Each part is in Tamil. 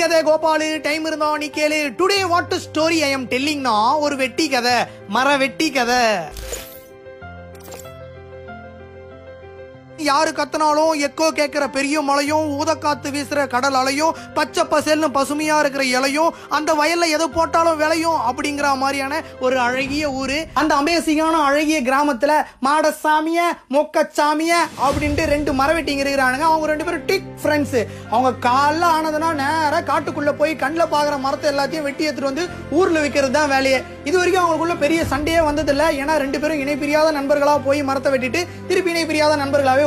கதை கோபாலு டைம் இருந்தா நீ கேளு. Today what story I am டெல்லிங்னா ஒரு வெட்டி கதை. மர வெட்டி கதை. யாரு கத்தினாலும் எக்கோ கேட்கிற பெரிய மலையும் ஊதக்காத்து வீசுற கடல் அலையும் பச்சை பசேல்னு பசுமையா இருக்கிற இலையும் அந்த வயல்ல எது போட்டாலும் விளையும் அப்படிங்கிற மாதிரியான ஒரு அழகிய ஊரு. அந்த அமேசிங்கான அழகிய கிராமத்துல மாடசாமிய மொக்கச்சாமிய அப்படின்ட்டு ரெண்டு மரவெட்டிங்க இருக்கிறானுங்க. அவங்க ரெண்டு பேரும் டிக் ஃப்ரெண்ட்ஸ் அவங்க காலைல ஆனதுன்னா நேராக காட்டுக்குள்ள போய் கண்ணில் பாக்குற மரத்தை எல்லாத்தையும் வெட்டி எடுத்துட்டு வந்து ஊர்ல விற்கிறது தான் வேலையே. இது வரைக்கும் அவங்களுக்குள்ள பெரிய சண்டையே வந்ததில்லை. ஏன்னா ரெண்டு பேரும் இணை பிரியாத நண்பர்களா போய் மரத்தை வெட்டிட்டு திருப்பி இணை பிரியாத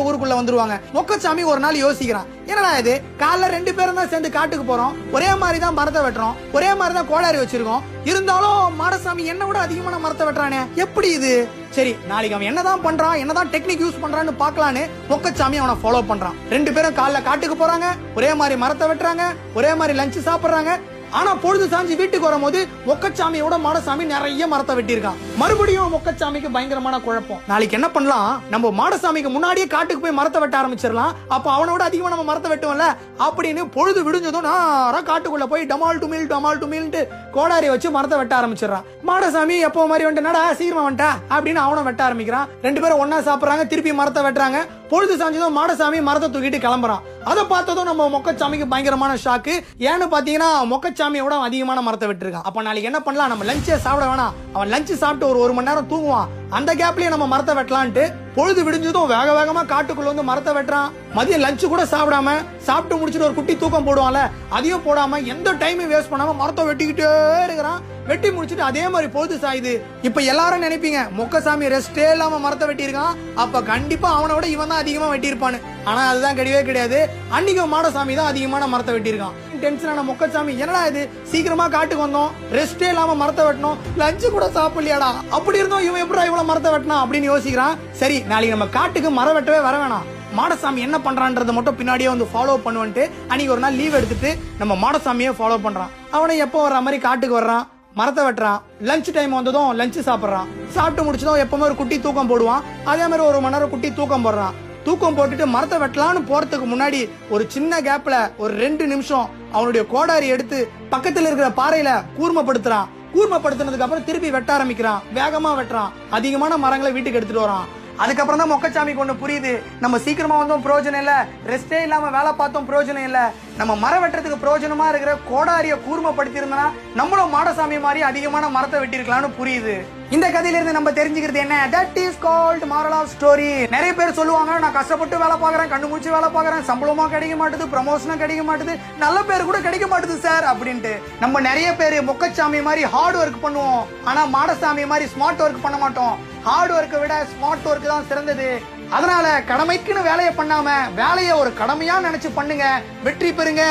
நண்பர்களாவே ஊருக்குள்ள வந்துருவாங்க. மொக்கச்சாமி ஒரு நாள் யோசிக்கிறான். என்னடா இது? காலைல ரெண்டு பேரும் தான் சேர்ந்து காட்டுக்கு போறோம். ஒரே மாதிரி தான் மரத்தை வெட்டுறோம். ஒரே மாதிரி தான் கோளாரி வச்சிருக்கோம். இருந்தாலும் மாடசாமி என்ன விட அதிகமான மரத்தை வெட்டுறானே. எப்படி இது? சரி நாளைக்கு அவன் என்னதான் பண்றான் என்னதான் டெக்னிக் யூஸ் பண்றான்னு பார்க்கலான்னு மொக்கச்சாமி அவனை ஃபாலோ பண்றான். ரெண்டு பேரும் காலைல காட்டுக்கு போறாங்க. ஒரே மாதிரி மரத்தை வெட்டுறாங்க. ஒரே மாதிரி லஞ்ச் சாப்பிடுறாங்க. ஆனா பொழுது சாஞ்சி வீட்டுக்கு வரும்போது மொக்கச்சாமியோட மாடசாமி நிறைய மரத்தை வெட்டியிருக்கான். மறுபடியும் மொக்கச்சாமிக்கு பயங்கரமான குழப்பம். நாளைக்கு என்ன பண்ணலாம்? நம்ம மாடசாமிக்கு முன்னாடியே காட்டுக்கு போய் மரத்தை வெட்ட ஆரம்பிச்சிடலாம். அப்ப அவனோட அதிகமா நம்ம மரத்தை வெட்டுவோம்ல? அப்படின்னு பொழுது விடுஞ்சதும் நான் காட்டுக்குள்ள போய் டமால் டுமில் டமால் டுமில்ட்டு கோடாரி வச்சு மரத்தை வெட்ட ஆரம்பிச்சிடறான். மாடசாமி எப்போ மாதிரி வந்துட்டு சீக்கிரமா வந்துட்டா? அப்படின்னு அவனை வெட்ட ஆரம்பிக்கிறான். ரெண்டு பேரும் ஒன்னா சாப்பிடுறாங்க திருப்பி மரத்தை வெட்டுறாங்க. பொழுது சாஞ்சதும் மாடசாமி மரத்தை தூக்கிட்டு கிளம்புறான். அதை பார்த்ததும் நம்ம மொக்கச்சாமிக்கு பயங்கரமான ஷாக்கு ஏன்னு பாத்தீங்கன்னா மொக்கச்சாமியோட அதிகமான மரத்தை விட்டுருக்கான். அப்ப நாளைக்கு என்ன பண்ணலாம்? நம்ம லஞ்சே சாப்பிட வேணாம். அவன் லஞ்ச் சாப்பிட்டு ஒரு ஒரு மணி நேரம் தூங்குவான். அந்த கேப்லயே நம்ம மரத்தை வெட்டலான்ட்டு பொழுது விடிஞ்சதும் வேக வேகமா காட்டுக்குள்ள வந்து மரத்தை வெட்டுறான். மதியம் லஞ்ச் கூட சாப்பிடாம சாப்பிட்டு முடிச்சுட்டு ஒரு குட்டி தூக்கம் போடுவான்ல அதையும் போடாம எந்த டைமும் வேஸ்ட் பண்ணாம மரத்தை வெட்டிக்கிட்டே இருக்கிறான். வெட்டி முடிச்சுட்டு அதே மாதிரி பொழுது சாயுது. இப்ப எல்லாரும் நினைப்பீங்க மொக்கசாமி ரெஸ்டே இல்லாம மரத்தை வெட்டியிருக்கான். அப்ப கண்டிப்பா அவனை விட இவன் தான் அதிகமா வெட்டியிருப்பான்னு. ஆனா அதுதான் கிடையவே கிடையாது. அன்னைக்கு மாடசாமி தான் அதிகமான மரத்தை வெட்டியிருக்கான். டென்ஷனான முக்கசாமி என்னடா இது? சீக்கிரமா காட்டுக்கு வந்தோம். ரெஸ்டே இல்லாம மரத்தை வெட்டணும் லஞ்சு கூட சாப்பிடலையாடா. அப்படி இருந்தோம் இவன் எப்படா இவ்வளவு மரத்தை வெட்டினா அப்படின்னு யோசிக்கிறான். சரி நாளைக்கு நம்ம காட்டுக்கு மரம் வெட்டவே வர வேணாம். மாடசாமி என்ன பண்றான்றத மட்டும் பின்னாடியே வந்து ஃபாலோ பண்ணுவன்ட்டு அன்னைக்கு ஒரு நாள் லீவ் எடுத்துட்டு நம்ம மாடசாமியே ஃபாலோ பண்றான். அவனை எப்போ வர்ற மாதிரி காட்டுக்கு வர்றான். மரத்தை வெட்டுறான். லஞ்ச் டைம் வந்ததும் லஞ்ச் சாப்பிட்றான். சாப்பிட்டு முடிச்சதும் எப்பவுமே ஒரு குட்டி தூக்கம் போடுவான். அதே மாதிரி ஒரு மணி நேரம் குட்டி தூக்கம் போடுறான். தூக்கம் போட்டுட்டு மரத்தை வெட்டலான்னு போறதுக்கு முன்னாடி ஒரு சின்ன கேப்ல ஒரு ரெண்டு நிமிஷம் அவனுடைய கோடாரி எடுத்து பக்கத்துல இருக்கிற பாறையில கூர்மப்படுத்துறான். கூர்மப்படுத்தினதுக்கு அப்புறம் திருப்பி வெட்ட ஆரம்பிக்கிறான். வேகமா வெட்டுறான். அதிகமான மரங்களை வீட்டுக்கு எடுத்துட்டு வரான். அதுக்கப்புறம் தான் மொக்கச்சாமிக்கு ஒண்ணு புரியுது. நம்ம சீக்கிரமா வந்தோம் பிரயோஜனம் இல்ல. ரெஸ்டே இல்லாம வேலை பார்த்தோம் பிரயோஜனம் இல்ல. நம்ம மரம் வெட்டுறதுக்கு பிரயோஜனமா இருக்கிற கோடாரிய கூர்மப்படுத்திருந்தா நம்மளும் மாடசாமி மாதிரி அதிகமான மரத்தை வெட்டியிருக்கலாம்னு புரியுது. இந்த கதையில இருந்து நம்ம தெரிஞ்சுக்கிறது என்ன? That is called moral of story நிறைய பேர் சொல்லுவாங்க நான் கஷ்டப்பட்டு வேலை பார்க்குறேன் கண்ணு முடிச்சு வேலை பார்க்குறேன் சம்பளமா கிடைக்க மாட்டுது ப்ரமோஷனும் கிடைக்க மாட்டுது நல்ல பேர் கூட கிடைக்க மாட்டுது சார் அப்படின்ட்டு. நம்ம நிறைய பேர் மொக்கச்சாமி மாதிரி ஹார்ட் ஒர்க் பண்ணுவோம். ஆனா மாடசாமி மாதிரி ஸ்மார்ட் ஒர்க் பண்ண மாட்டோம். ஹார்ட் ஒர்க்கை விட ஸ்மார்ட் ஒர்க் தான் சிறந்தது. அதனால கடமைக்குன்னு வேலையை பண்ணாம வேலையை ஒரு கடமையா நினைச்சு பண்ணுங்க. வெற்றி பெறுங்க